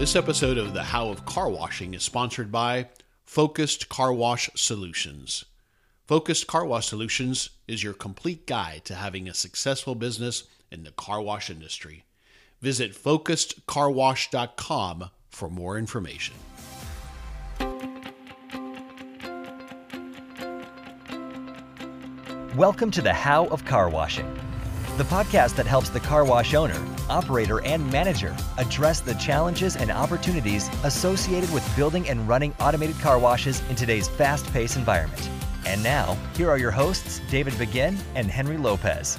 This episode of The How of Car Washing is sponsored by Focused Car Wash Solutions. Focused Car Wash Solutions is your complete guide to having a successful business in the car wash industry. Visit focusedcarwash.com for more information. Welcome to the How of Car Washing, the podcast that helps the car wash owner, operator, and manager address the challenges and opportunities associated with building and running automated car washes in today's fast paced environment. And now, here are your hosts, David Begin and Henry Lopez.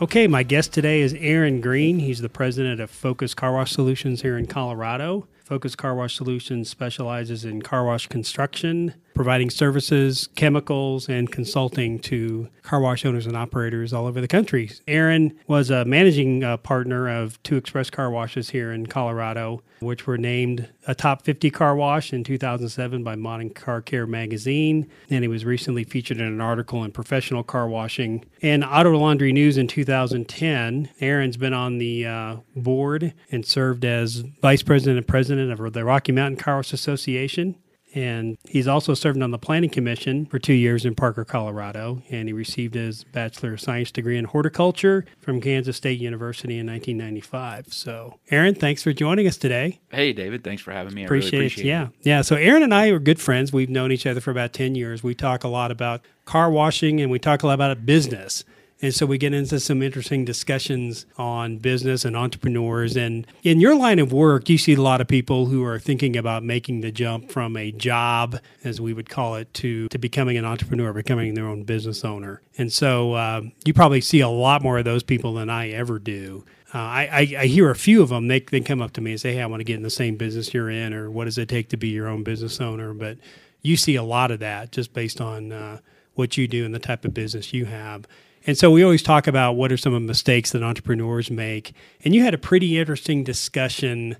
Okay, my guest today is Aaron Green. He's the president of Focused Car Wash Solutions here in Colorado. Focused Car Wash Solutions specializes in car wash construction, providing services, chemicals, and consulting to car wash owners and operators all over the country. Aaron was a managing uh, partner of two express car washes here in Colorado, which were named a top 50 car wash in 2007 by Modern Car Care magazine. And he was recently featured in an article in Professional Car Washing and Auto Laundry News in 2010. Aaron's been on the uh, board and served as vice president and president of the Rocky Mountain Car Wash Association. And he's also served on the Planning Commission for two years in Parker, Colorado. And he received his Bachelor of Science degree in horticulture from Kansas State University in 1995. So, Aaron, thanks for joining us today. Hey, David, thanks for having me. Appreciate, I really appreciate it. Yeah. Yeah. So, Aaron and I are good friends. We've known each other for about 10 years. We talk a lot about car washing and we talk a lot about business. And so we get into some interesting discussions on business and entrepreneurs. And in your line of work, you see a lot of people who are thinking about making the jump from a job, as we would call it, to, to becoming an entrepreneur, becoming their own business owner. And so uh, you probably see a lot more of those people than I ever do. Uh, I, I, hear a few of them. They, they come up to me and say, Hey, I want to get in the same business you're in, or what does it take to be your own business owner? But you see a lot of that just based on uh, what you do and the type of business you have. And so we always talk about what are some of the mistakes that entrepreneurs make. And you had a pretty interesting discussion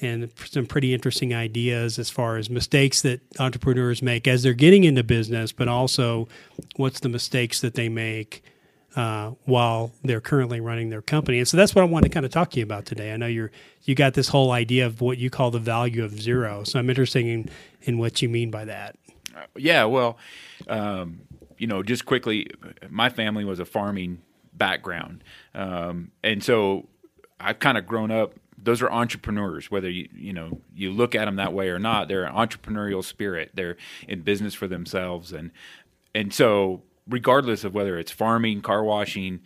and some pretty interesting ideas as far as mistakes that entrepreneurs make as they're getting into business, but also what's the mistakes that they make uh, while they're currently running their company. And so that's what I want to kind of talk to you about today. I know you're you got this whole idea of what you call the value of zero. So I'm interested in, in what you mean by that. Uh, yeah, well, um, you know, just quickly, my family was a farming background, um, and so I've kind of grown up. Those are entrepreneurs, whether you you know you look at them that way or not. They're an entrepreneurial spirit. They're in business for themselves, and and so regardless of whether it's farming, car washing,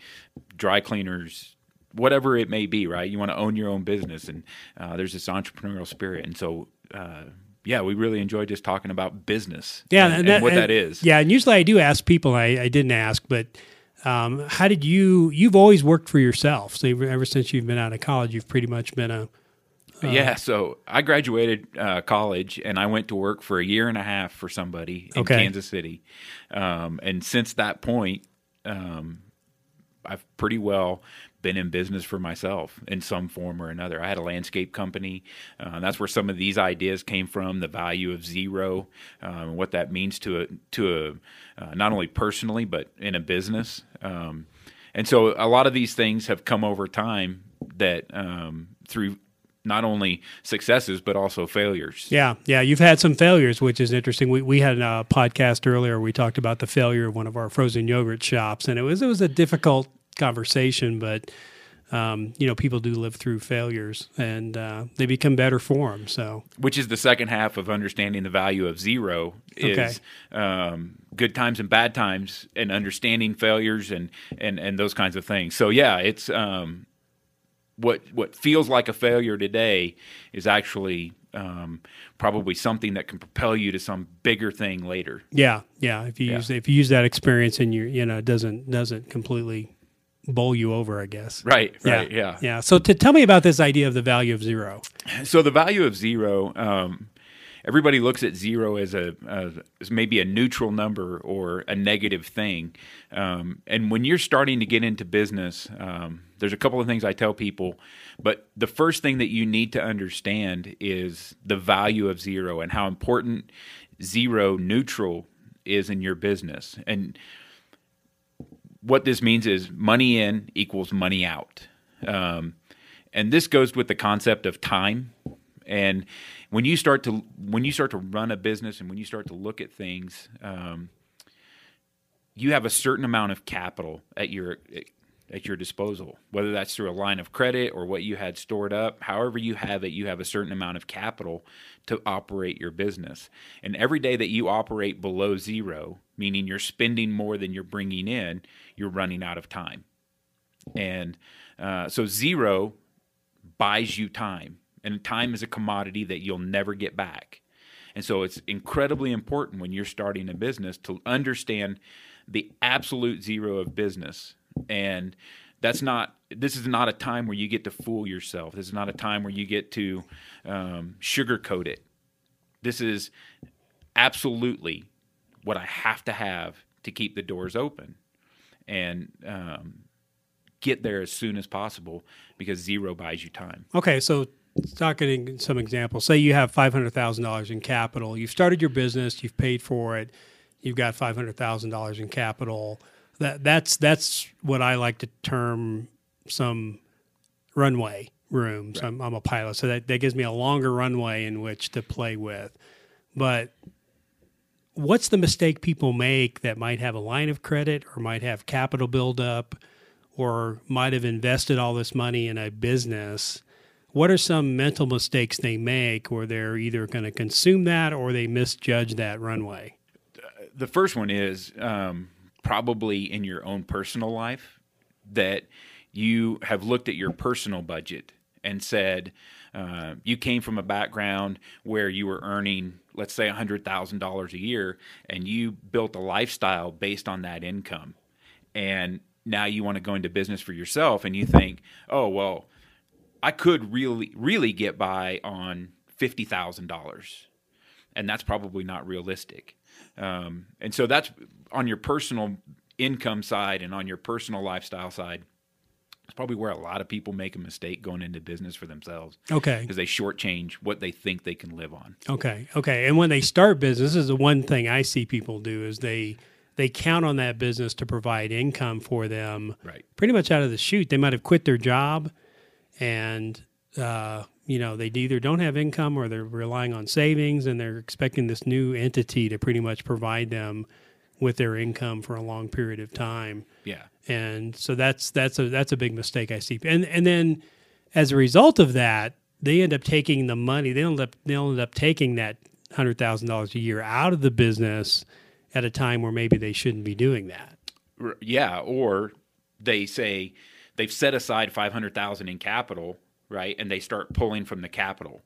dry cleaners, whatever it may be, right? You want to own your own business, and uh, there's this entrepreneurial spirit, and so. Uh, yeah, we really enjoy just talking about business. Yeah, and, and, and what and, that is. Yeah, and usually I do ask people. I, I didn't ask, but um, how did you? You've always worked for yourself. So ever since you've been out of college, you've pretty much been a. Uh, yeah, so I graduated uh, college and I went to work for a year and a half for somebody in Okay. Kansas City, um, and since that point, um, I've pretty well been in business for myself in some form or another. I had a landscape company. Uh, that's where some of these ideas came from. The value of zero, um, what that means to a to a uh, not only personally but in a business. Um, and so a lot of these things have come over time that um, through not only successes but also failures. Yeah, yeah, you've had some failures, which is interesting. We we had a podcast earlier. We talked about the failure of one of our frozen yogurt shops, and it was it was a difficult conversation, but. Um, you know, people do live through failures, and uh, they become better for them. So, which is the second half of understanding the value of zero is um, good times and bad times and understanding failures and, and, and those kinds of things. So yeah, it's um, what what feels like a failure today is actually um, probably something that can propel you to some bigger thing later. yeah, yeah. If you Yeah. use if you use that experience, and you you know it doesn't doesn't completely bowl you over, I guess. Right, right, yeah. yeah. So, to tell me about this idea of the value of zero. So the value of zero, um, everybody looks at zero as a as maybe a neutral number or a negative thing. Um, and when you're starting to get into business, um, there's a couple of things I tell people, but the first thing that you need to understand is the value of zero and how important zero neutral is in your business. And what this means is money in equals money out. Um, and this goes with the concept of time. And when you start to when you start to run a business and when you start to look at things, um, you have a certain amount of capital at your at your disposal, whether that's through a line of credit or what you had stored up. However, you have it, you have a certain amount of capital to operate your business. And every day that you operate below zero, meaning you're spending more than you're bringing in, you're running out of time. And uh, so, zero buys you time, and time is a commodity that you'll never get back. And so, it's incredibly important when you're starting a business to understand the absolute zero of business and that's not this is not a time where you get to fool yourself this is not a time where you get to um, sugarcoat it this is absolutely what i have to have to keep the doors open and um, get there as soon as possible because zero buys you time Okay, so talking some examples. Say you have five hundred thousand dollars in capital. You've started your business. You've paid for it. You've got five hundred thousand dollars in capital. That that's that's what I like to term some runway room. So I'm, I'm a pilot, so that, that gives me a longer runway in which to play with. But what's the mistake people make that might have a line of credit or might have capital buildup or might have invested all this money in a business? What are some mental mistakes they make where they're either going to consume that or they misjudge that runway? the first one is um, probably in your own personal life that you have looked at your personal budget and said uh, you came from a background where you were earning let's say $100000 a year and you built a lifestyle based on that income. And now you want to go into business for yourself and you think oh well i could really really get by on $50000 and that's probably not realistic um, and so that's on your personal income side and on your personal lifestyle side. It's probably where a lot of people make a mistake going into business for themselves Okay. because they shortchange what they think they can live on. Okay. Okay. And when they start business, this is the one thing I see people do is they they count on that business to provide income for them Right. pretty much out of the chute. They might have quit their job and uh, you know, they either don't have income or they're relying on savings and they're expecting this new entity to pretty much provide them with their income for a long period of time. Yeah. and so that's that's a that's a big mistake I see. And and then as a result of that, they end up taking the money. They end up they end up taking that hundred thousand dollars a year out of the business at a time where maybe they shouldn't be doing that. Yeah. Or they say they've set aside 500,000 in capital, right? And they start pulling from the capital.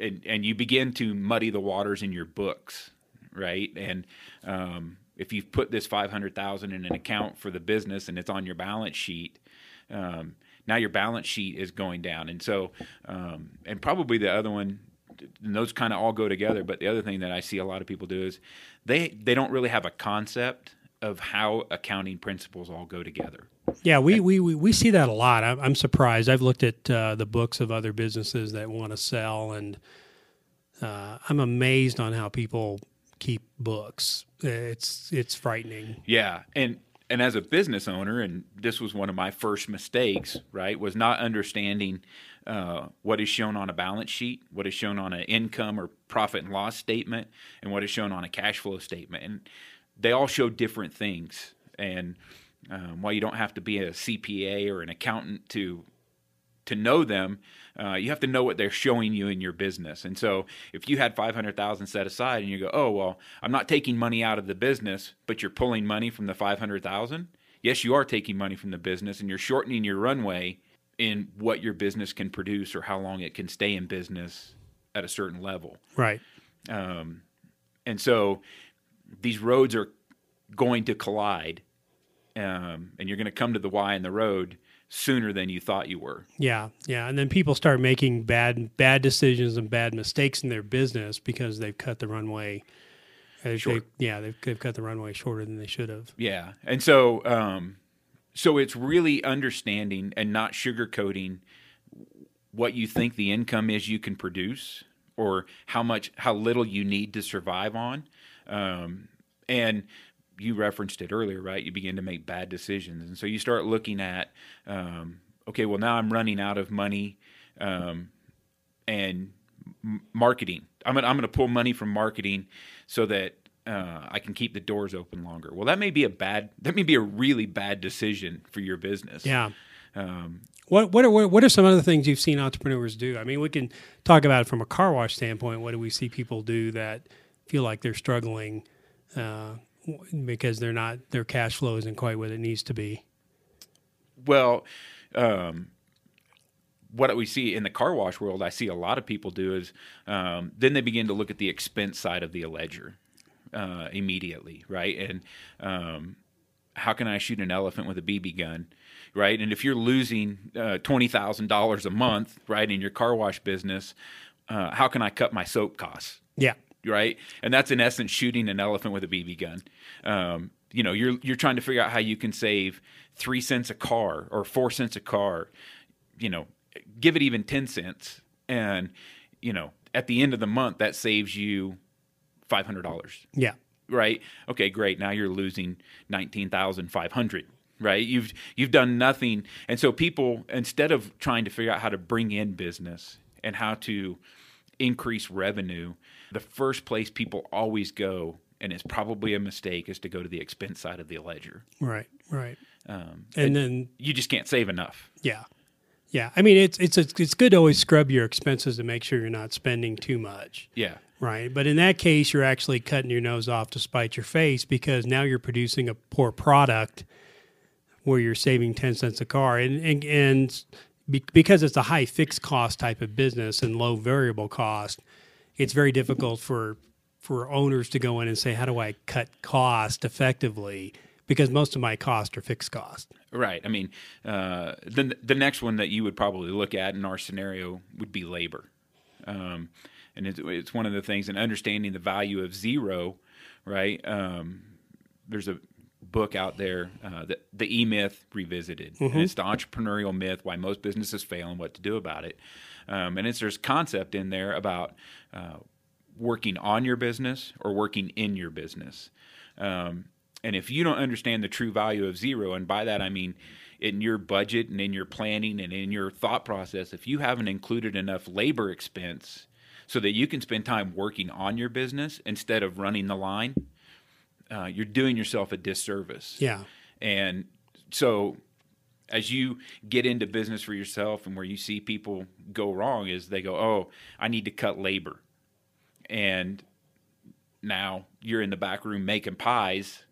And, and you begin to muddy the waters in your books, right? And um, if you've put this 500,000 in an account for the business and it's on your balance sheet, um, now your balance sheet is going down. And so, um, and probably the other one, and those kind of all go together. But the other thing that I see a lot of people do is they they don't really have a concept of how accounting principles all go together. Yeah, we, we, we, we see that a lot. I'm, I'm surprised. I've looked at uh, the books of other businesses that want to sell, and uh, I'm amazed on how people keep books. It's it's frightening. Yeah, and and as a business owner, and this was one of my first mistakes, right, was not understanding uh, what is shown on a balance sheet, what is shown on an income or profit and loss statement, and what is shown on a cash flow statement, and they all show different things. And um, while you don't have to be a CPA or an accountant to to know them, uh, you have to know what they're showing you in your business. And so, if you had five hundred thousand set aside, and you go, "Oh well, I'm not taking money out of the business," but you're pulling money from the five hundred thousand. Yes, you are taking money from the business, and you're shortening your runway in what your business can produce or how long it can stay in business at a certain level. Right. Um, and so, these roads are going to collide, um, and you're going to come to the Y in the road sooner than you thought you were. Yeah, yeah, and then people start making bad bad decisions and bad mistakes in their business because they've cut the runway. They, Short. they- yeah, they've, they've cut the runway shorter than they should have. Yeah, and so um, so it's really understanding and not sugarcoating what you think the income is you can produce or how much how little you need to survive on, um, and you referenced it earlier, right? You begin to make bad decisions, and so you start looking at. Um, okay, well now I'm running out of money, um, and m- marketing. I'm gonna I'm gonna pull money from marketing so that uh, I can keep the doors open longer. Well, that may be a bad that may be a really bad decision for your business. Yeah. Um, What what are what are some other things you've seen entrepreneurs do? I mean, we can talk about it from a car wash standpoint. What do we see people do that feel like they're struggling uh, because they're not their cash flow isn't quite what it needs to be? Well, um, what we see in the car wash world, I see a lot of people do is um, then they begin to look at the expense side of the ledger uh, immediately, right? And um, how can I shoot an elephant with a BB gun, right? And if you're losing uh, twenty thousand dollars a month, right, in your car wash business, uh, how can I cut my soap costs? Yeah. Right? And that's in essence shooting an elephant with a BB gun. Um, you know, you're you're trying to figure out how you can save three cents a car or four cents a car. You know, give it even ten cents, and you know, at the end of the month, that saves you five hundred dollars Yeah. right? Okay, great. Now you're losing nineteen thousand five hundred. Right? You've you've done nothing, and so people instead of trying to figure out how to bring in business and how to increase revenue, the first place people always go, and it's probably a mistake, is to go to the expense side of the ledger. Right. Right. Um, And then you just can't save enough. yeah. Yeah. I mean, it's it's it's good to always scrub your expenses to make sure you're not spending too much. Yeah, Right. But in that case, you're actually cutting your nose off to spite your face because now you're producing a poor product where you're saving 10 cents a car. And, and, and be, because it's a high fixed cost type of business and low variable cost, it's very difficult for, for owners to go in and say, how do I cut cost effectively? Because most of my costs are fixed cost. right. I mean, uh, the the next one that you would probably look at in our scenario would be labor. um, and it's, it's one of the things and understanding the value of zero right um, there's a book out there uh, the, the e-myth revisited and it's the entrepreneurial myth why most businesses fail and what to do about it um, and it's there's concept in there about uh, working on your business or working in your business um, and if you don't understand the true value of zero, and by that I mean in your budget and in your planning and in your thought process, if you haven't included enough labor expense so that you can spend time working on your business instead of running the line, uh, you're doing yourself a disservice. Yeah. And so as you get into business for yourself and where you see people go wrong is they go, "Oh, I need to cut labor." And now you're in the back room making pies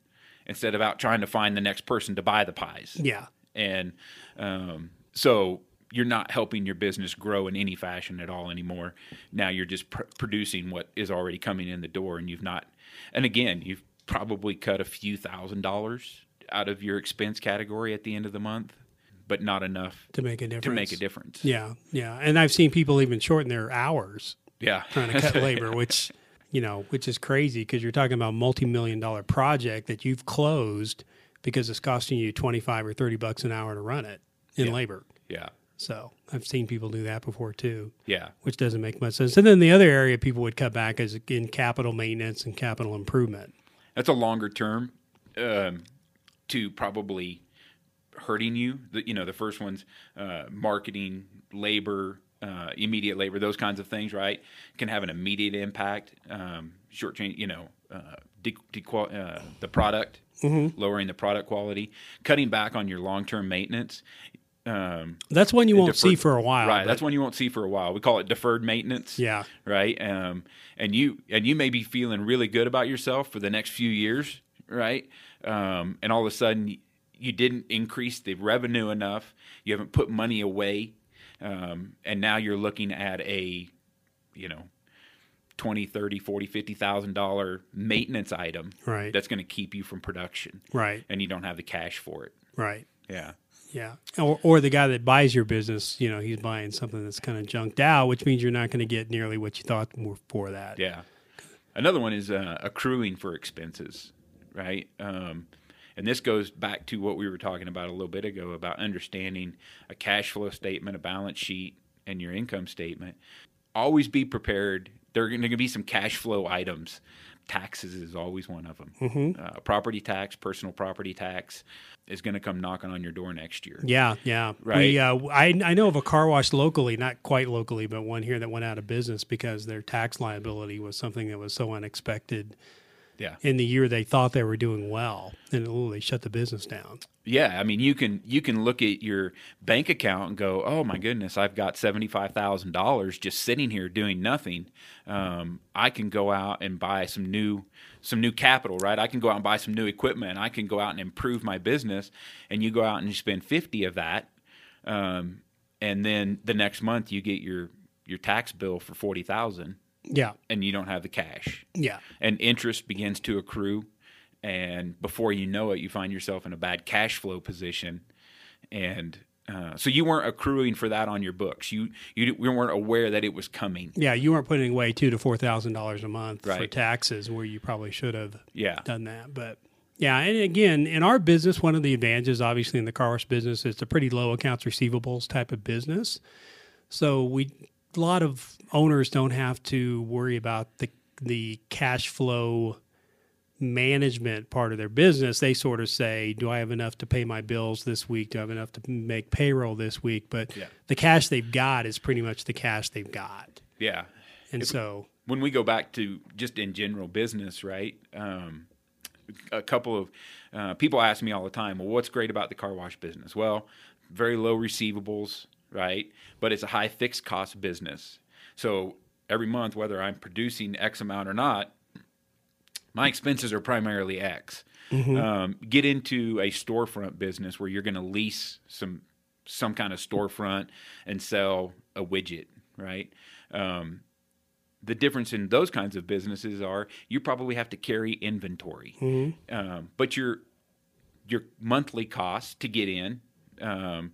instead of out trying to find the next person to buy the pies. Yeah. And um, so you're not helping your business grow in any fashion at all anymore. Now you're just pr- producing what is already coming in the door, and you've not. And again, you've probably cut a few thousand dollars out of your expense category at the end of the month, but not enough To make a difference. to make a difference. Yeah. Yeah. And I've seen people even shorten their hours Yeah, trying to cut labor, which you know, which is crazy because you're talking about a multi-million dollar project that you've closed because it's costing you 25 or 30 bucks an hour to run it in Yeah. labor. yeah, So I've seen people do that before too, yeah, which doesn't make much sense. And then the other area people would cut back is in capital maintenance and capital improvement. that's a longer term um, to probably hurting you. The, you know, the first one's uh, marketing, labor, uh, immediate labor, those kinds of things, right? Can have an immediate impact. Um, short change, you know, uh, de- dequal- uh, the product, lowering the product quality, cutting back on your long term maintenance. Um, That's one you won't deferred- see for a while. right? but- That's one you won't see for a while. We call it deferred maintenance Yeah. right? Um, and you and you may be feeling really good about yourself for the next few years, right? Um, and all of a sudden, you didn't increase the revenue enough. You haven't put money away, um, and now you're looking at a, you know, 20 30 40 50 thousand dollar maintenance item Right. that's going to keep you from production Right. and you don't have the cash for it Right. yeah Yeah. Or, or the guy that buys your business, you know, he's buying something that's kind of junked out, which means you're not going to get nearly what you thought for that. Yeah. Another one is uh, accruing for expenses, right? Um, and this goes back to what we were talking about a little bit ago about understanding a cash flow statement, a balance sheet, and your income statement. Always be prepared. There are going to be some cash flow items taxes is always one of them. Mm-hmm. Uh, property tax, personal property tax is going to come knocking on your door next year. Yeah, yeah. Right. We, uh, I I know of a car wash locally, not quite locally, but one here that went out of business because their tax liability was something that was so unexpected Yeah. in the year they thought they were doing well, and ooh, they shut the business down. Yeah, I mean, you can you can look at your bank account and go, "Oh my goodness, I've got seventy five thousand dollars just sitting here doing nothing. Um, I can go out and buy some new some new capital, right? I can go out and buy some new equipment. I can go out and improve my business. And you go out and you spend fifty of that, um, and then the next month you get your your tax bill for forty thousand, Yeah, and you don't have the cash yeah, and interest begins to accrue and before you know it you find yourself in a bad cash flow position and uh, so you weren't accruing for that on your books you you, you weren't aware that it was coming yeah. You weren't putting away two to four thousand dollars a month for taxes, where you probably should have yeah done that. But yeah, and again, in our business, one of the advantages, obviously, in the car wash business, it's a pretty low accounts receivables type of business. So we a lot of owners don't have to worry about the the cash flow management part of their business. They sort of say, "Do I have enough to pay my bills this week? Do I have enough to make payroll this week?" But Yeah. the cash they've got is pretty much the cash they've got, yeah and so when we go back to just in general business, right? Um, a couple of uh, people ask me all the time, well, what's great about the car wash business? Well, very low receivables, right? But it's a high fixed cost business. So every month, whether I'm producing X amount or not, my expenses are primarily X. Um, get into a storefront business where you're going to lease some some kind of storefront and sell a widget, right? Um, the difference in those kinds of businesses are you probably have to carry inventory, um, but your your monthly cost to get in, um,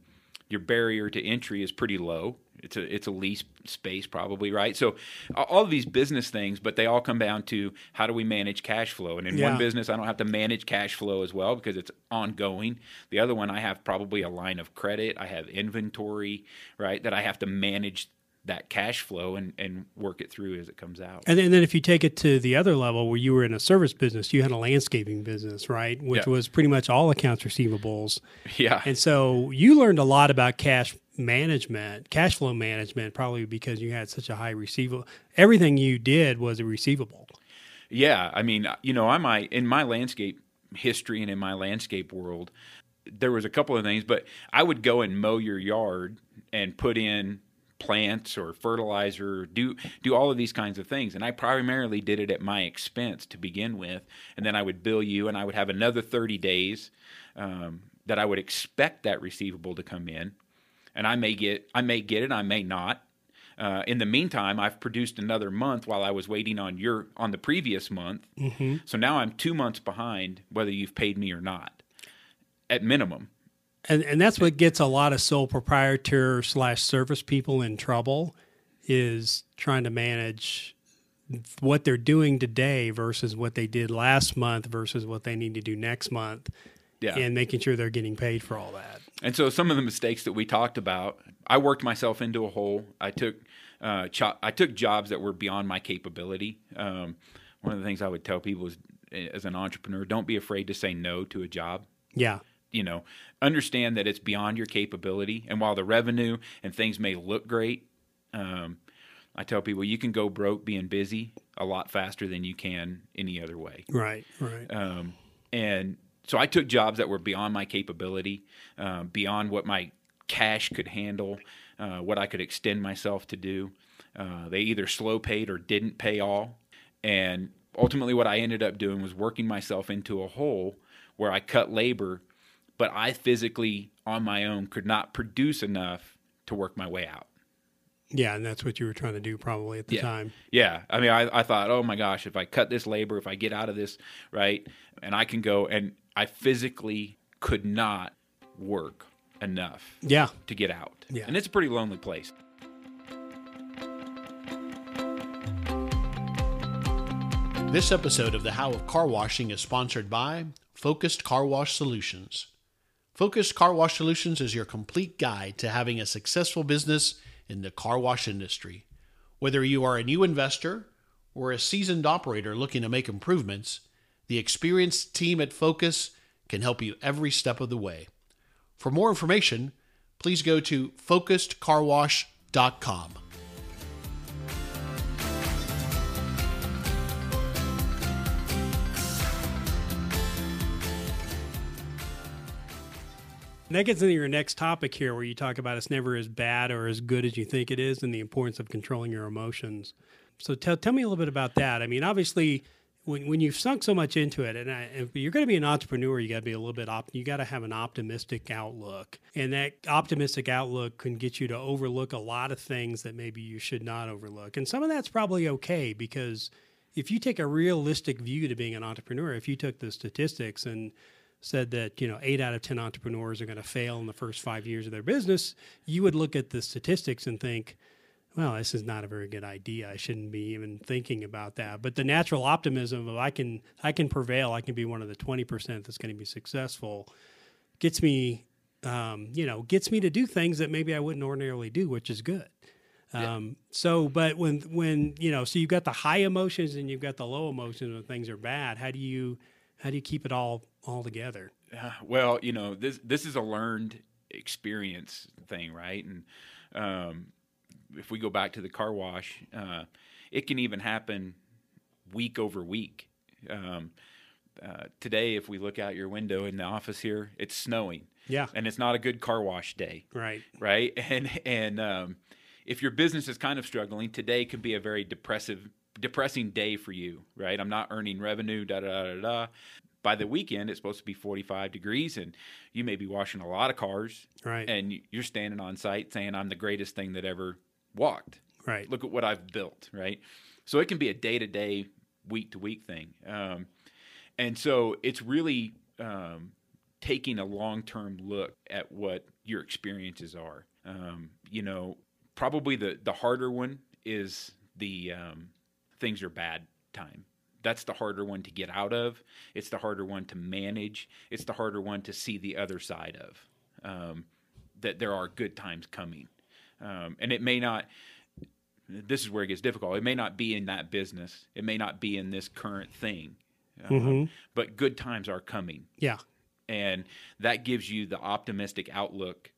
your barrier to entry is pretty low. It's a it's a lease space probably right. So all of these business things, but they all come down to how do we manage cash flow. And in Yeah. one business, I don't have to manage cash flow as well because it's ongoing. The other one, I have probably a line of credit. I have inventory right that I have to manage that cash flow and, and work it through as it comes out. And then, and then if you take it to the other level where you were in a service business, you had a landscaping business, right? Which Yeah. was pretty much all accounts receivables. yeah. And so you learned a lot about cash management, cash flow management, probably because you had such a high receivable. Everything you did was a receivable. Yeah, I mean, you know, I might in my landscape history and in my landscape world, there was a couple of things, but I would go and mow your yard and put in plants or fertilizer, do do all of these kinds of things, and I primarily did it at my expense to begin with, and then I would bill you, and I would have another thirty days um, that I would expect that receivable to come in, and I may get I may get it, I may not. Uh, in the meantime, I've produced another month while I was waiting on your on the previous month. Mm-hmm. So now I'm two months behind, whether you've paid me or not, at minimum. And and that's what gets a lot of sole proprietor slash service people in trouble is trying to manage what they're doing today versus what they did last month versus what they need to do next month. Yeah. And making sure they're getting paid for all that. And so some of the mistakes that we talked about, I worked myself into a hole. I took uh, cho- I took jobs that were beyond my capability. Um, one of the things I would tell people is, as an entrepreneur, don't be afraid to say no to a job. Yeah. You know, understand that it's beyond your capability. And while the revenue and things may look great, um, I tell people you can go broke being busy a lot faster than you can any other way. Right. Right. Um, and so I took jobs that were beyond my capability, uh, beyond what my cash could handle, uh, what I could extend myself to do. Uh, they either slow paid or didn't pay all. And ultimately, what I ended up doing was working myself into a hole where I cut labor, but I physically, on my own, could not produce enough to work my way out. Yeah, and that's what you were trying to do probably at the Yeah. time. Yeah. I mean, I, I thought, oh my gosh, if I cut this labor, if I get out of this, right, and I can go, and I physically could not work enough Yeah. to get out. Yeah. And it's a pretty lonely place. This episode of The How of Car Washing is sponsored by Focused Car Wash Solutions. Focused Car Wash Solutions is your complete guide to having a successful business in the car wash industry. Whether you are a new investor or a seasoned operator looking to make improvements, the experienced team at Focus can help you every step of the way. For more information, please go to focusedcarwash.com. that gets into your next topic here, where you talk about it's never as bad or as good as you think it is, and the importance of controlling your emotions. So tell tell me a little bit about that. I mean, obviously, when when you've sunk so much into it, and I, you're going to be an entrepreneur, you got to be a little bit op- you got to have an optimistic outlook, and that optimistic outlook can get you to overlook a lot of things that maybe you should not overlook, and some of that's probably okay because if you take a realistic view to being an entrepreneur, if you took the statistics and said that you know eight out of ten entrepreneurs are going to fail in the first five years of their business, you would look at the statistics and think, well, this is not a very good idea. I shouldn't be even thinking about that. But the natural optimism of I can I can prevail, I can be one of the twenty percent that's going to be successful, gets me, um, you know, gets me to do things that maybe I wouldn't ordinarily do, which is good. Yeah. Um, so, but when when you know, so you've got the high emotions and you've got the low emotions when things are bad. How do you how do you keep it all all together? Uh, well, you know, this this is a learned experience thing, right? And um, if we go back to the car wash, uh, it can even happen week over week. Um, uh, today, if we look out your window in the office here, it's snowing. Yeah, and it's not a good car wash day. Right. Right. And and um, if your business is kind of struggling, today could be a very depressive depressing day for you, right? I'm not earning revenue, da da da da. By the weekend, it's supposed to be 45 degrees, and you may be washing a lot of cars, right? And you're standing on site saying, "I'm the greatest thing that ever walked." Right. Look at what I've built, right? So it can be a day to day, week to week thing, um, and so it's really um, taking a long term look at what your experiences are. Um, you know, probably the the harder one is the um, things are bad time. That's the harder one to get out of. It's the harder one to manage. It's the harder one to see the other side of. Um, that there are good times coming, um, and it may not. This is where it gets difficult. It may not be in that business. It may not be in this current thing, um, mm-hmm. but good times are coming. Yeah, and that gives you the optimistic outlook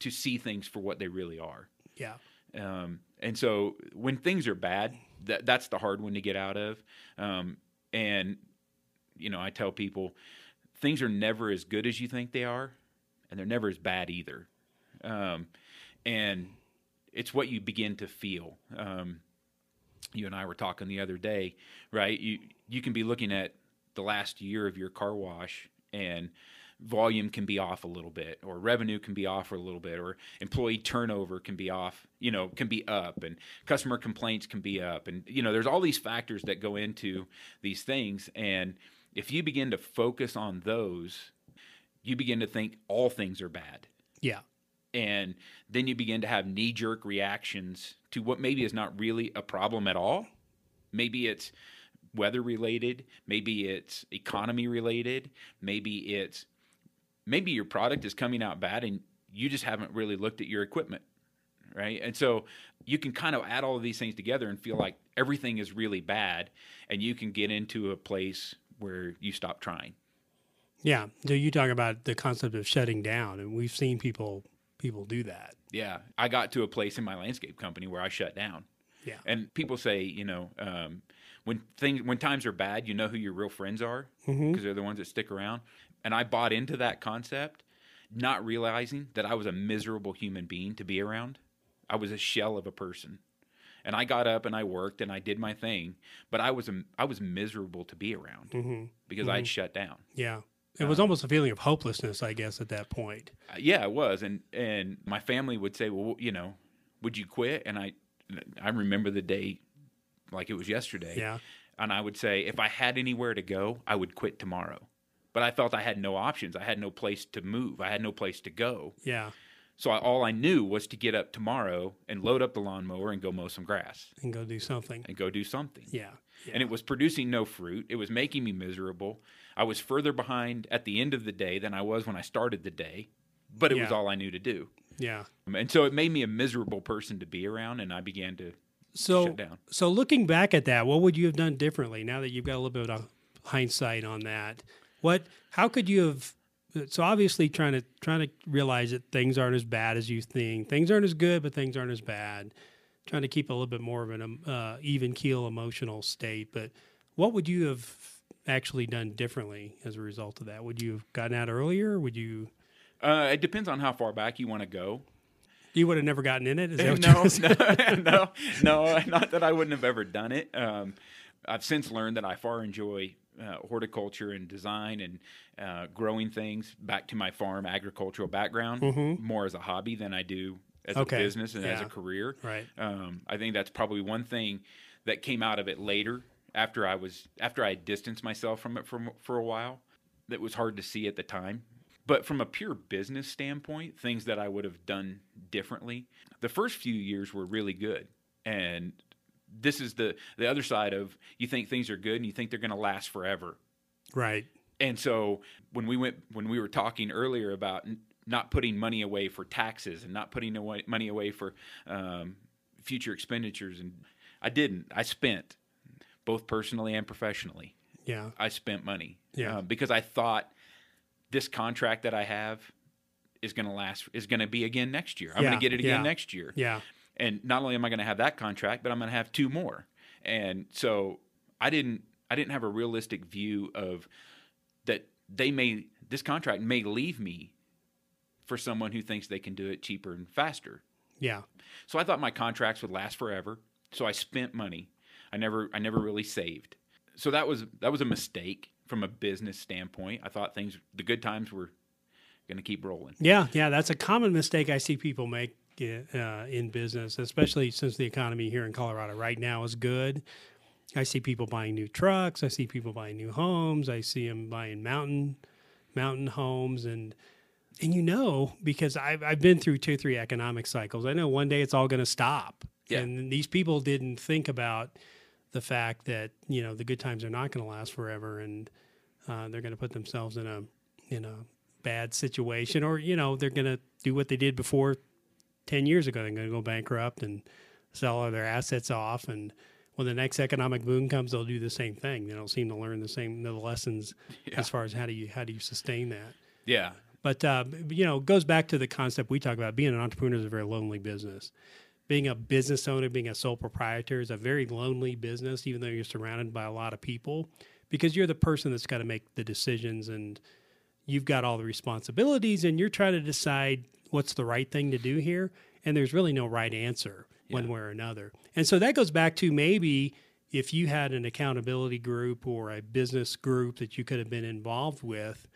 to see things for what they really are. Yeah. Um, and so when things are bad, that that's the hard one to get out of. Um, and you know, I tell people things are never as good as you think they are, and they're never as bad either. Um, and it's what you begin to feel. Um, you and I were talking the other day, right? You you can be looking at the last year of your car wash and volume can be off a little bit or revenue can be off for a little bit or employee turnover can be off you know can be up and customer complaints can be up and you know there's all these factors that go into these things and if you begin to focus on those you begin to think all things are bad. Yeah. And then you begin to have knee jerk reactions to what maybe is not really a problem at all. Maybe it's weather related maybe it's economy related maybe it's maybe your product is coming out bad and you just haven't really looked at your equipment right? And so you can kind of add all of these things together and feel like everything is really bad and you can get into a place where you stop trying. Yeah so you talk about the concept of shutting down and we've seen people people do that. Yeah i got to a place in my landscape company where i shut down. Yeah. And people say you know um, when things when times are bad you know who your real friends are because mm-hmm. they're the ones that stick around and I bought into that concept, not realizing that I was a miserable human being to be around. I was a shell of a person. And I got up and I worked and I did my thing, but I was a, I was miserable to be around mm-hmm. because mm-hmm. I'd shut down. Yeah. It was um, almost a feeling of hopelessness, I guess, at that point. Uh, yeah, it was, and and my family would say, "Well, you know, would you quit?" And I, I remember the day, like it was yesterday. Yeah. And I would say, if I had anywhere to go, I would quit tomorrow but I felt I had no options. I had no place to move. I had no place to go. Yeah. So I, all I knew was to get up tomorrow and load up the lawnmower and go mow some grass and go do something and go do something. Yeah. yeah. And it was producing no fruit. It was making me miserable. I was further behind at the end of the day than I was when I started the day, but it yeah. was all I knew to do. Yeah. Um, and so it made me a miserable person to be around, and I began to So, shut down. so looking back at that, what would you have done differently now that you've got a little bit of hindsight on that? What, how could you have? So obviously, trying to trying to realize that things aren't as bad as you think. Things aren't as good, but things aren't as bad. Trying to keep a little bit more of an um, uh, even keel emotional state. But what would you have actually done differently as a result of that? Would you have gotten out earlier? Would you? Uh, it depends on how far back you want to go. You would have never gotten in it. Is no, no, no, no, not that I wouldn't have ever done it. Um, I've since learned that I far enjoy uh, horticulture and design and uh, growing things. Back to my farm agricultural background, more as a hobby than I do as Okay. a business and as a career. Right. Um, I think that's probably one thing that came out of it later after I was after I had distanced myself from it for for a while. That was hard to see at the time. But from a pure business standpoint, things that I would have done differently. The first few years were really good, and this is the the other side of you think things are good and you think they're going to last forever. right? And so when we went when we were talking earlier about n- not putting money away for taxes and not putting away, money away for um, future expenditures, and I didn't. I spent both personally and professionally. Yeah. I spent money Yeah. uh, because I thought this contract that I have is going to last is going to be again next year. I'm Yeah, going to get it again yeah. next year. Yeah. And not only am I going to have that contract, but I'm going to have two more. And so I didn't I didn't have a realistic view of that they may this contract may leave me for someone who thinks they can do it cheaper and faster. Yeah. So I thought my contracts would last forever. So I spent money. I never I never really saved. So that was that was a mistake from a business standpoint. I thought things the good times were going to keep rolling. Yeah, yeah, that's a common mistake I see people make uh, in business, especially since the economy here in Colorado right now is good. I see people buying new trucks. I see people buying new homes. I see them buying mountain mountain homes, and and you know because I've I've been through two three economic cycles. I know one day it's all going to stop, Yeah. and these people didn't think about the fact that you know the good times are not going to last forever, and uh, they're going to put themselves in a in a bad situation, or you know they're going to do what they did before ten years ago. They're going to go bankrupt and sell all their assets off, and when the next economic boom comes, they'll do the same thing. They don't seem to learn the same the lessons as far as how do you how do you sustain that. Yeah. But uh, you know, it goes back to the concept we talk about. Being an entrepreneur is a very lonely business. Being a business owner, being a sole proprietor, is a very lonely business. Even though you're surrounded by a lot of people, because you're the person that's got to make the decisions, and you've got all the responsibilities, and you're trying to decide what's the right thing to do here. And there's really no right answer one way or another. And so that goes back to maybe if you had an accountability group or a business group that you could have been involved with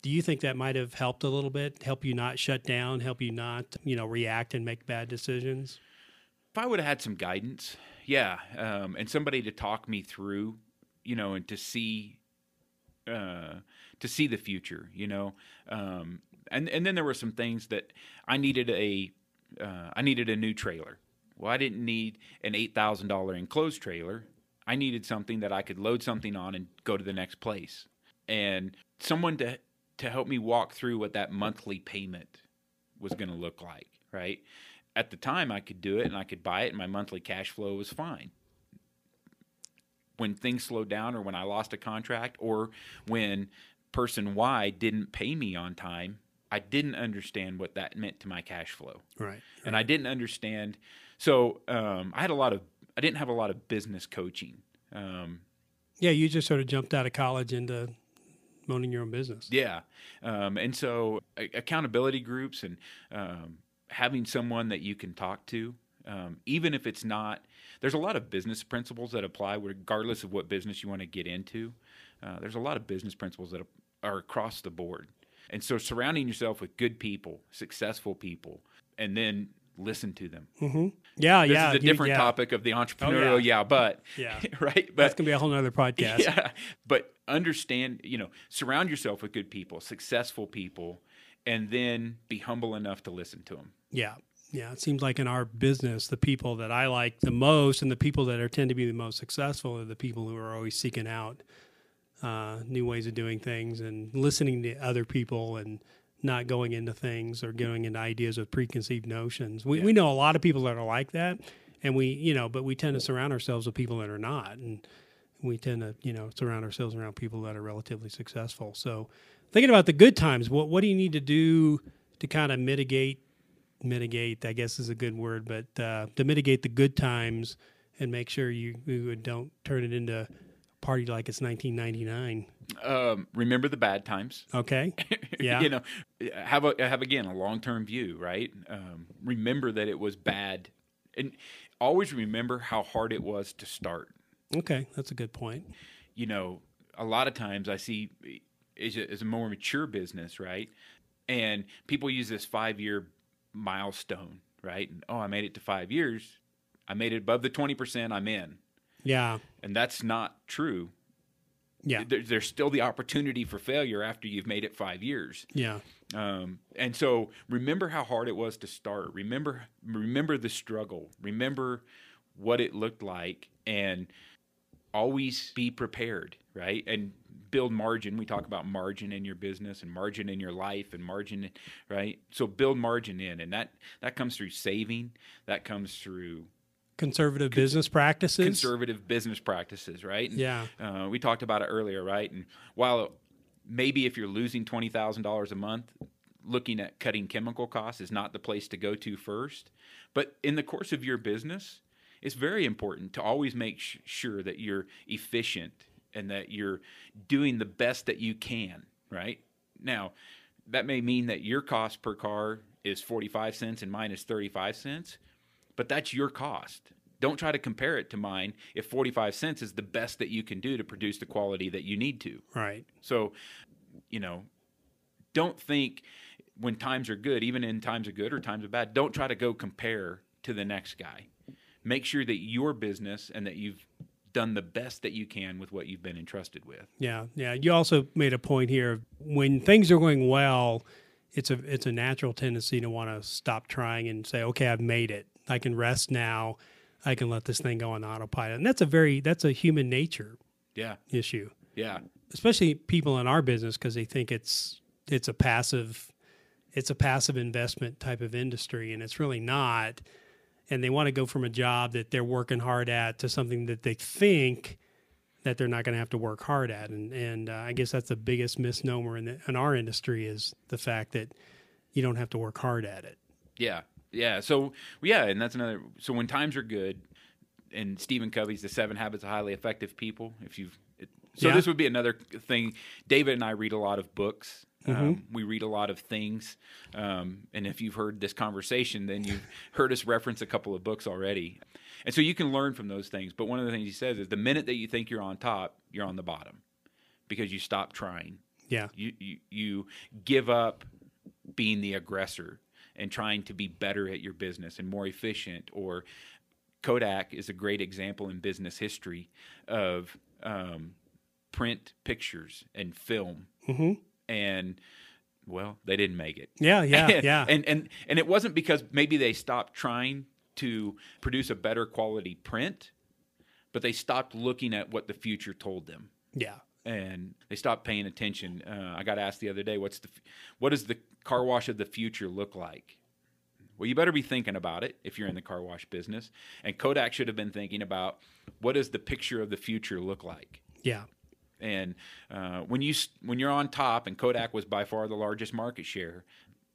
do you think that might have helped a little bit help you not shut down help you not you know react and make bad decisions If I would have had some guidance, yeah, um, and somebody to talk me through, you know, and to see, uh, to see the future, you know, um, and and then there were some things that I needed a, uh, I needed a new trailer. Well, I didn't need an eight thousand dollar enclosed trailer. I needed something that I could load something on and go to the next place, and someone to to help me walk through what that monthly payment was going to look like, right? At the time, I could do it and I could buy it, and my monthly cash flow was fine. When things slowed down, or when I lost a contract, or when person Y didn't pay me on time, I didn't understand what that meant to my cash flow right and I didn't understand. So um, I had a lot of I didn't have a lot of business coaching. Um, yeah you just sort of jumped out of college into owning your own business yeah, um, and so a- accountability groups and um, having someone that you can talk to, um, even if it's not. There's a lot of business principles that apply regardless of what business you want to get into. Uh, there's a lot of business principles that are across the board, and so surrounding yourself with good people, successful people, and then listen to them. yeah This yeah This is a you- different yeah. topic of the oh, entrepreneurial, yeah. but Yeah. right, But that's gonna be a whole nother podcast yeah, but understand, you know, surround yourself with good people, successful people, and then be humble enough to listen to them. Yeah. Yeah. It seems like in our business, the people that I like the most and the people that are tend to be the most successful are the people who are always seeking out uh, new ways of doing things and listening to other people and not going into things or going into ideas with preconceived notions. We, we know a lot of people that are like that. and we you know but we tend to surround ourselves with people that are not and we tend to you know surround ourselves around people that are relatively successful so thinking about the good times what what do you need to do to kind of mitigate mitigate i guess is a good word but uh, to mitigate the good times and make sure you, you don't turn it into party like it's 1999 Um, remember the bad times. okay yeah you know, have a have again a long term view, right? Um, remember that it was bad, and always remember how hard it was to start. okay that's a good point You know, a lot of times I see is a, is a more mature business, right? And people use this five year milestone, right? And, oh, I made it to five years. I made it above the twenty percent. I'm in, yeah and that's not true. yeah There, there's still the opportunity for failure after you've made it five years. yeah Um, and so remember how hard it was to start. Remember remember the struggle. Remember what it looked like and always be prepared, right? And build margin. We talk about margin in your business and margin in your life and margin, right? So build margin in and that that comes through saving, that comes through conservative business practices conservative business practices, right? And, Yeah. Uh, we talked about it earlier, right? And while maybe if you're losing twenty thousand dollars a month, looking at cutting chemical costs is not the place to go to first. But in the course of your business, it's very important to always make sh- sure that you're efficient and that you're doing the best that you can, right? Now, that may mean that your cost per car is 45 cents and mine is 35 cents, but that's your cost. Don't try to compare it to mine if 45 cents is the best that you can do to produce the quality that you need to. right So, you know, don't think when times are good, even in times of good or times of bad, don't try to go compare to the next guy. Make sure that your business and that you've done the best that you can with what you've been entrusted with. Yeah, yeah. You also made a point here. When things are going well, it's a it's a natural tendency to want to stop trying and say, "Okay, I've made it. I can rest now. I can let this thing go on autopilot." And that's a very that's a human nature Yeah. issue, Yeah. especially people in our business because they think it's it's a passive it's a passive investment type of industry, and it's really not. And they want to go from a job that they're working hard at to something that they think that they're not going to have to work hard at. And and uh, I guess that's the biggest misnomer in the, in our industry is the fact that you don't have to work hard at it. Yeah, yeah. So yeah, and that's another. So when times are good, and Stephen Covey's The Seven Habits of Highly Effective People. If you've, it, so Yeah. this would be another thing. David and I read a lot of books. Um, we read a lot of things, um, and if you've heard this conversation, then you've heard us reference a couple of books already, and so you can learn from those things. But one of the things he says is the minute that you think you're on top, you're on the bottom because you stop trying Yeah, you, you you give up being the aggressor and trying to be better at your business and more efficient or kodak is a great example in business history of um, print pictures and film. And well they didn't make it. Yeah, yeah, yeah. and and and it wasn't because maybe they stopped trying to produce a better quality print but they stopped looking at what the future told them. Yeah, and they stopped paying attention. Uh, I got asked the other day, "What's the what does the car wash of the future look like?" Well, you better be thinking about it if you're in the car wash business. And Kodak should have been thinking about what does the picture of the future look like. yeah, And uh, when you when you're on top, and Kodak was by far the largest market share,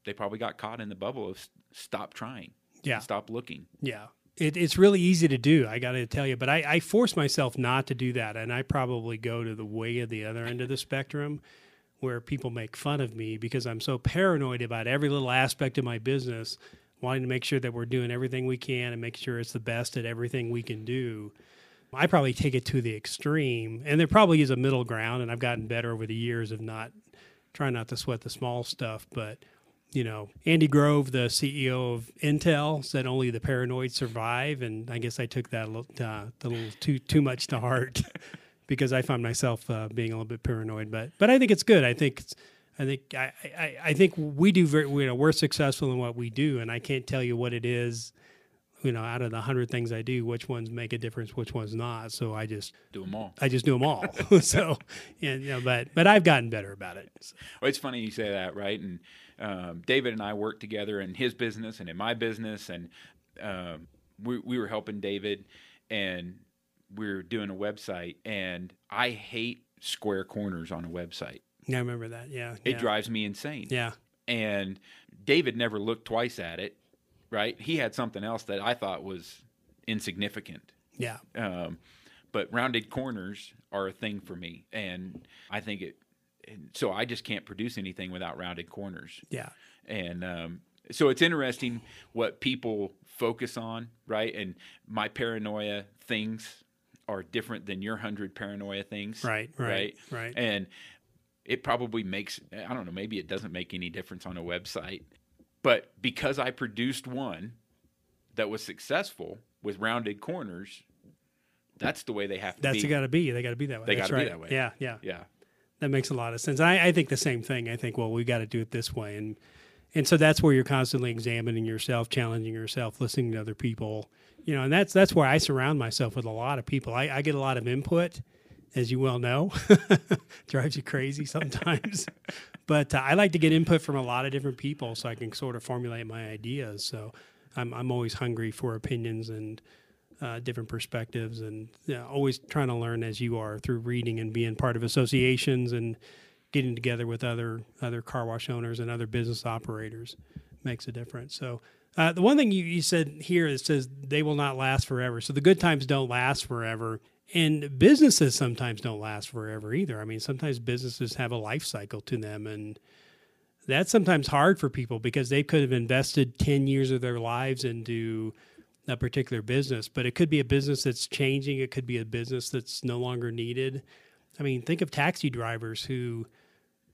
they probably got caught in the bubble of stop trying, Yeah. stop looking. yeah. It, it's really easy to do. I got to tell you, but I, I force myself not to do that, and I probably go to the way of the other end of the spectrum, where people make fun of me because I'm so paranoid about every little aspect of my business, wanting to make sure that we're doing everything we can and make sure it's the best at everything we can do. I probably take it to the extreme, and there probably is a middle ground, and I've gotten better over the years of not trying not to sweat the small stuff, but you know, Andy Grove, the CEO of Intel, said only the paranoid survive, and I guess I took that a little, uh, a little too too much to heart because I find myself uh, being a little bit paranoid. But but I think it's good. I think it's, I think I, I, I think we do very you know we're successful in what we do, and I can't tell you what it is. You know, out of the hundred things I do, which ones make a difference, which ones not. So I just Do them all. I just do them all. so, and, you know, but but I've gotten better about it. Well, it's funny you say that, right? And um, David and I worked together in his business and in my business, and um, we, we were helping David, and we are doing a website, and I hate square corners on a website. Yeah, I remember that. Yeah, It yeah. drives me insane. Yeah, And David never looked twice at it, right? He had something else that I thought was insignificant. yeah, Um, but rounded corners are a thing for me, and I think it. And so I just can't produce anything without rounded corners. yeah, And um, so it's interesting what people focus on, right? And my paranoia things are different than your hundred paranoia things, Right, right, right. And it probably makes I don't know, maybe it doesn't make any difference on a website, but because I produced one that was successful with rounded corners, that's the way they have to that's be. got to be. They got to be that way. They gotta be that way. Yeah, yeah, yeah. That makes a lot of sense. I, I think the same thing. I think, well, we got to do it this way, and and so that's where you're constantly examining yourself, challenging yourself, listening to other people. You know, and that's that's where I surround myself with a lot of people. I, I get a lot of input, as you well know, drives you crazy sometimes. but uh, I like to get input from a lot of different people so I can sort of formulate my ideas. So I'm I'm always hungry for opinions and uh, different perspectives and you know, always trying to learn as you are through reading and being part of associations and getting together with other other car wash owners and other business operators makes a difference. So uh, the one thing you, you said here it says they will not last forever. So the good times don't last forever. And businesses sometimes don't last forever either. I mean, sometimes businesses have a life cycle to them, and that's sometimes hard for people because they could have invested 10 years of their lives into a particular business, but it could be a business that's changing. It could be a business that's no longer needed. I mean, think of taxi drivers who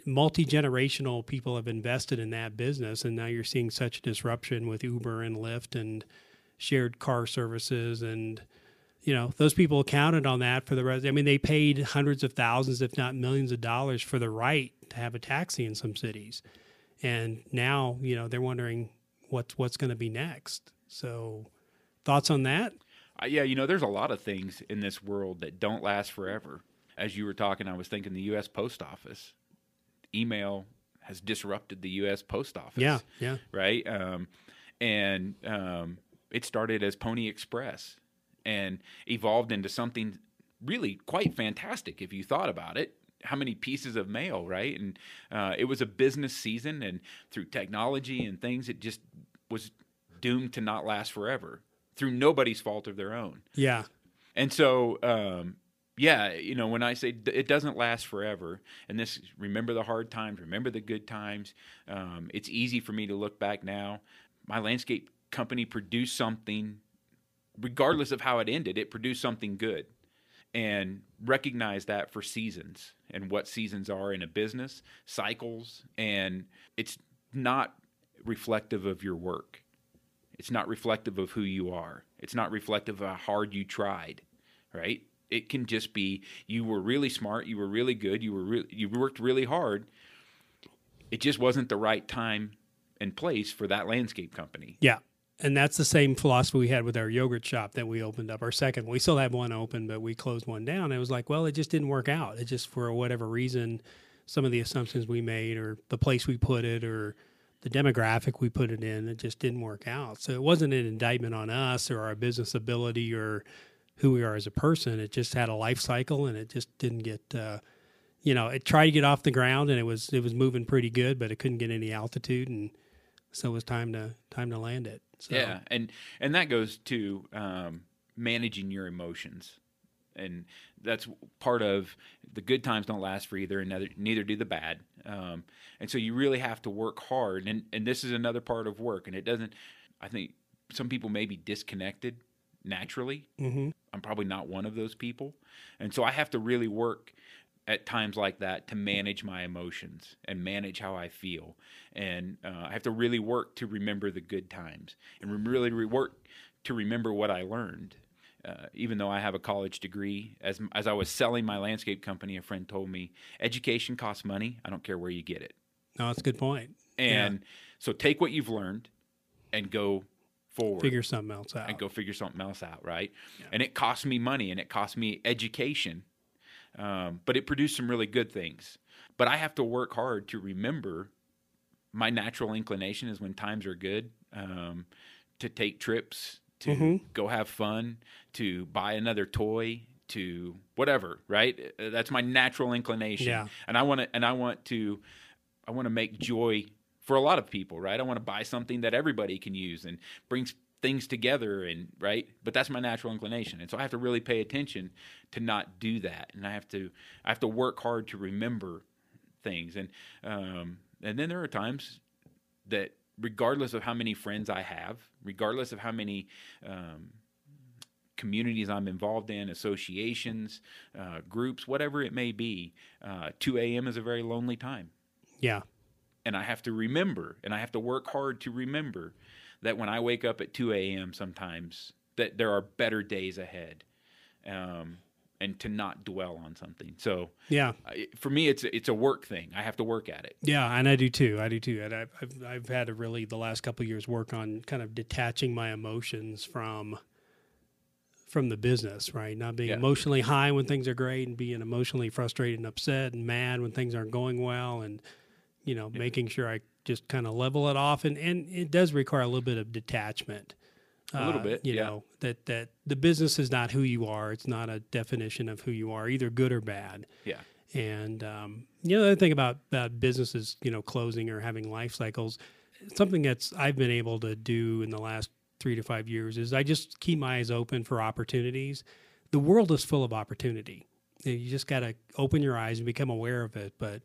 multi generational people have invested in that business, and now you're seeing such disruption with Uber and Lyft and shared car services and you know those people counted on that for the rest i mean they paid hundreds of thousands if not millions of dollars for the right to have a taxi in some cities and now you know they're wondering what's what's going to be next so thoughts on that Uh, yeah, you know, there's a lot of things in this world that don't last forever. As you were talking, I was thinking the U.S. Post Office. Email has disrupted the U.S. Post Office. yeah yeah Right? Um, and um, it started as Pony Express and evolved into something really quite fantastic if you thought about it. How many pieces of mail, right? And uh, it was a business season, and through technology and things, it just was doomed to not last forever through nobody's fault of their own. yeah And so, um, yeah, you know, when I say it doesn't last forever, and this, remember the hard times, remember the good times. Um, it's easy for me to look back now. My landscape company produced something, regardless of how it ended, it produced something good. And recognize that for seasons and what seasons are in a business, cycles, and it's not reflective of your work. It's not reflective of who you are. It's not reflective of how hard you tried, right? It can just be you were really smart, you were really good, you were re- you worked really hard. It just wasn't the right time and place for that landscape company. yeah and that's the same philosophy we had with our yogurt shop that we opened up our second we still have one open but we closed one down it was like well it just didn't work out it just for whatever reason some of the assumptions we made or the place we put it or the demographic we put it in it just didn't work out. So it wasn't an indictment on us or our business ability or who we are as a person. It just had a life cycle and it just didn't get uh, you know it tried to get off the ground and it was it was moving pretty good but it couldn't get any altitude and so it was time to time to land it. So Yeah, and and that goes to um, managing your emotions, and that's part of the good times don't last for either, and neither, neither do the bad. Um, and so you really have to work hard, and and this is another part of work, and it doesn't. I think some people may be disconnected naturally. Mm-hmm. I'm probably not one of those people, and so I have to really work at times like that to manage my emotions and manage how I feel. And uh, I have to really work to remember the good times and re- really re- work to remember what I learned. Uh, even though I have a college degree, as as I was selling my landscape company, a friend told me, "Education costs money. I don't care where you get it." no that's a good point. And so take what you've learned and go forward figure something else out and go figure something else out, right? And it cost me money and it cost me education, um, but it produced some really good things. But I have to work hard to remember my natural inclination is when times are good um, to take trips to Mm-hmm. go have fun, to buy another toy, to whatever, right? Uh, That's my natural inclination. Yeah. And I want to and I want to I want to make joy for a lot of people, right? I want to buy something that everybody can use and brings things together and right but that's my natural inclination and so i have to really pay attention to not do that and i have to i have to work hard to remember things and um and then there are times that regardless of how many friends i have regardless of how many um communities I'm involved in, associations, uh, groups, whatever it may be, uh, 2 a.m. is a very lonely time Yeah. and I have to remember, and I have to work hard to remember that when I wake up at 2 a.m. sometimes, that there are better days ahead, um, and to not dwell on something. So, Yeah. For me, it's it's a work thing. I have to work at it. Yeah, and I do too. I do too. And I've I've, I've had to really the last couple of years work on kind of detaching my emotions from from the business, right? Not being Yeah. emotionally high when things are great, and being emotionally frustrated and upset and mad when things aren't going well, and you know, making sure I just kind of level it off. And and it does require a little bit of detachment. A little Uh, bit, you yeah. know that that the business is not who you are. It's not a definition of who you are, either good or bad. Yeah, And um, you know, the other thing about, about businesses, you know, closing or having life cycles, something that's I've been able to do in the last three to five years is I just keep my eyes open for opportunities. The world is full of opportunity. You just got to open your eyes and become aware of it. But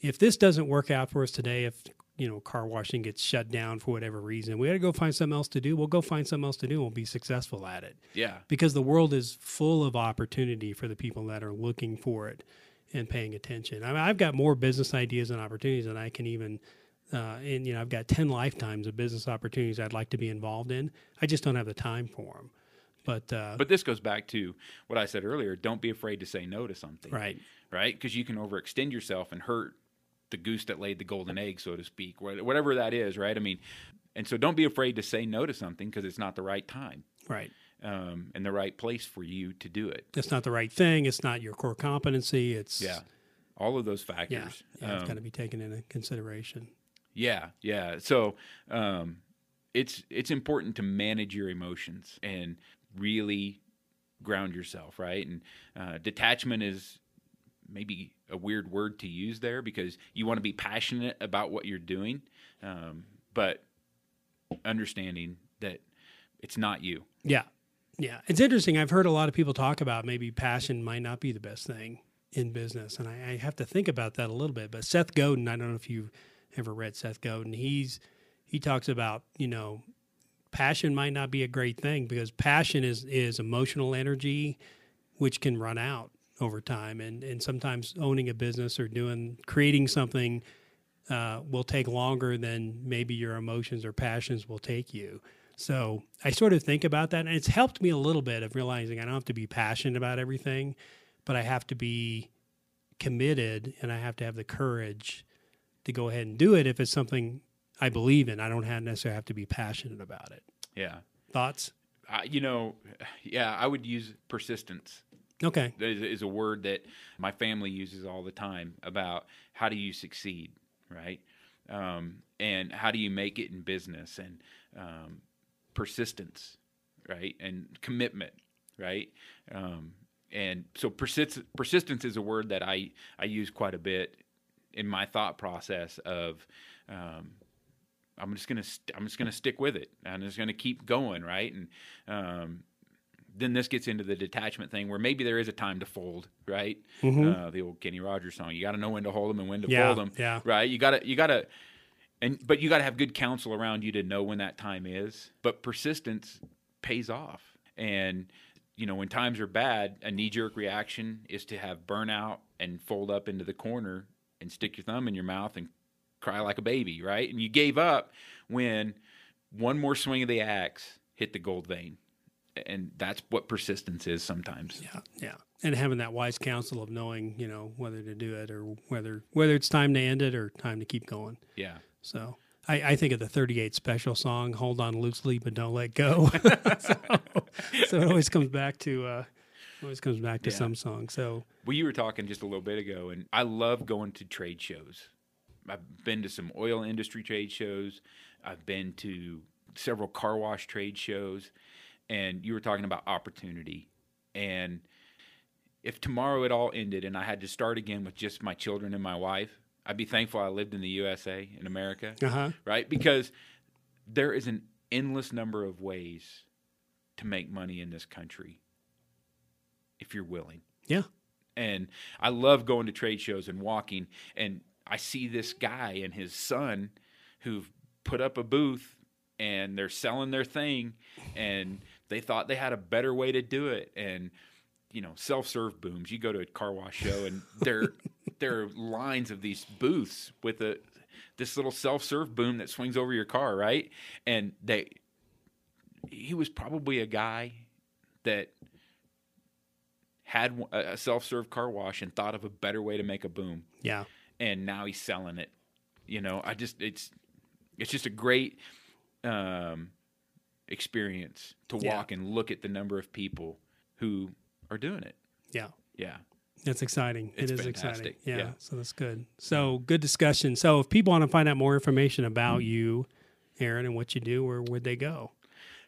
if this doesn't work out for us today, if you know car washing gets shut down for whatever reason, we got to go find something else to do. We'll go find something else to do. and We'll be successful at it yeah, because the world is full of opportunity for the people that are looking for it and paying attention. I mean, I've got more business ideas and opportunities than I can even. Uh, and you know, I've got ten lifetimes of business opportunities I'd like to be involved in. I just don't have the time for them. But, uh, But this goes back to what I said earlier. Don't be afraid to say no to something. right, right? Because you can overextend yourself and hurt the goose that laid the golden egg, so to speak, whatever that is, right? I mean, and so don't be afraid to say no to something because it's not the right time right. um, and the right place for you to do it. It's not the right thing. It's not your core competency. It's Yeah, all of those factors. yeah. It's Um, got to be taken into consideration. Yeah, yeah. So um, it's it's important to manage your emotions and really ground yourself, right? And uh, detachment is maybe a weird word to use there because you want to be passionate about what you're doing, um, but understanding that it's not you. Yeah. Yeah. It's interesting. I've heard a lot of people talk about maybe passion might not be the best thing in business. And I, I have to think about that a little bit. But Seth Godin, I don't know if you've ever read Seth Godin, he's he talks about, you know, passion might not be a great thing because passion is is emotional energy which can run out over time and and sometimes owning a business or doing creating something uh, will take longer than maybe your emotions or passions will take you. So I sort of think about that, and it's helped me a little bit of realizing I don't have to be passionate about everything, but I have to be committed and I have to have the courage to go ahead and do it if it's something I believe in. I don't have necessarily have to be passionate about it. Yeah. Thoughts? Uh, you know, yeah, I would use persistence. Okay. is, is a word that my family uses all the time about how do you succeed, right? Um, and how do you make it in business and um, persistence, right? And commitment, right? Um, and so persist- persistence is a word that I, I use quite a bit in my thought process of um, I'm just gonna st- I'm just gonna stick with it. I'm just gonna keep going, right? And um, then this gets into the detachment thing where maybe there is a time to fold, right? Uh, the old Kenny Rogers song. You got to know when to hold them and when to Yeah, fold them, yeah. right? You got to you got to and but you got to have good counsel around you to know when that time is. But persistence pays off. And you know, when times are bad, a knee jerk reaction is to have burnout and fold up into the corner and stick your thumb in your mouth and cry like a baby, right? And you gave up when one more swing of the axe hit the gold vein. And that's what persistence is sometimes. Yeah, yeah, and having that wise counsel of knowing, you know, whether to do it or whether whether it's time to end it or time to keep going. Yeah. So I, I think of the 38 special song, "Hold On Loosely but Don't Let Go." so, so it always comes back to uh, always comes back to Yeah. some song. So Well, you were talking just a little bit ago, and I love going to trade shows. I've been to some oil industry trade shows. I've been to several car wash trade shows, and you were talking about opportunity. And if tomorrow it all ended and I had to start again with just my children and my wife, I'd be thankful I lived in the USA, in America, Uh-huh. right? Because there is an endless number of ways to make money in this country if you're willing. Yeah. And I love going to trade shows and walking, and I see this guy and his son who've put up a booth and they're selling their thing, and they thought they had a better way to do it. And you know, self-serve booms. You go to a car wash show, and there there are lines of these booths with a this little self-serve boom that swings over your car, right? And they he was probably a guy that had a self-serve car wash and thought of a better way to make a boom Yeah. and now he's selling it you know i just it's it's just a great um experience to Yeah. walk and look at the number of people who are doing it Yeah. yeah That's exciting. It's it is exciting. Yeah, Yeah. So that's good. So good discussion. So if people want to find out more information about you, Aaron, and what you do, where would they go?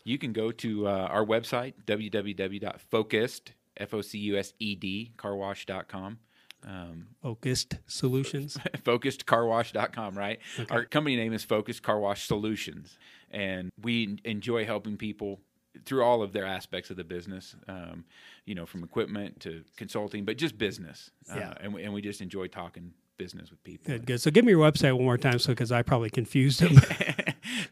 you can go to uh, our website www.focused f-o-c-u-s-e-d carwash.com um, Focused Solutions. focusedcarwash.com, right? Our company name is Focused Car Wash Solutions, and we enjoy helping people through all of their aspects of the business, um, you know, from equipment to consulting, but just business. Yeah. Uh, and, we, and we just enjoy talking business with people. Good, good. So give me your website one more time, so because I probably confused them.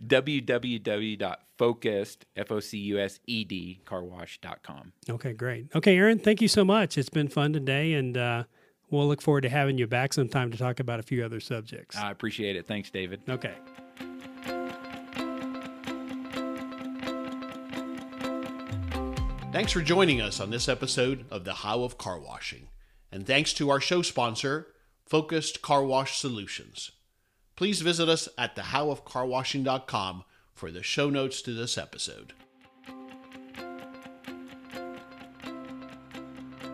www.focused, F-O-C-U-S-E-D, carwash.com. okay, great. Okay, Aaron, thank you so much. It's been fun today, and uh, we'll look forward to having you back sometime to talk about a few other subjects. I appreciate it. Thanks, David. okay. Thanks for joining us on this episode of The How of Car Washing. And thanks to our show sponsor, Focused Car Wash Solutions. Please visit us at thehowofcarwashing.com for the show notes to this episode.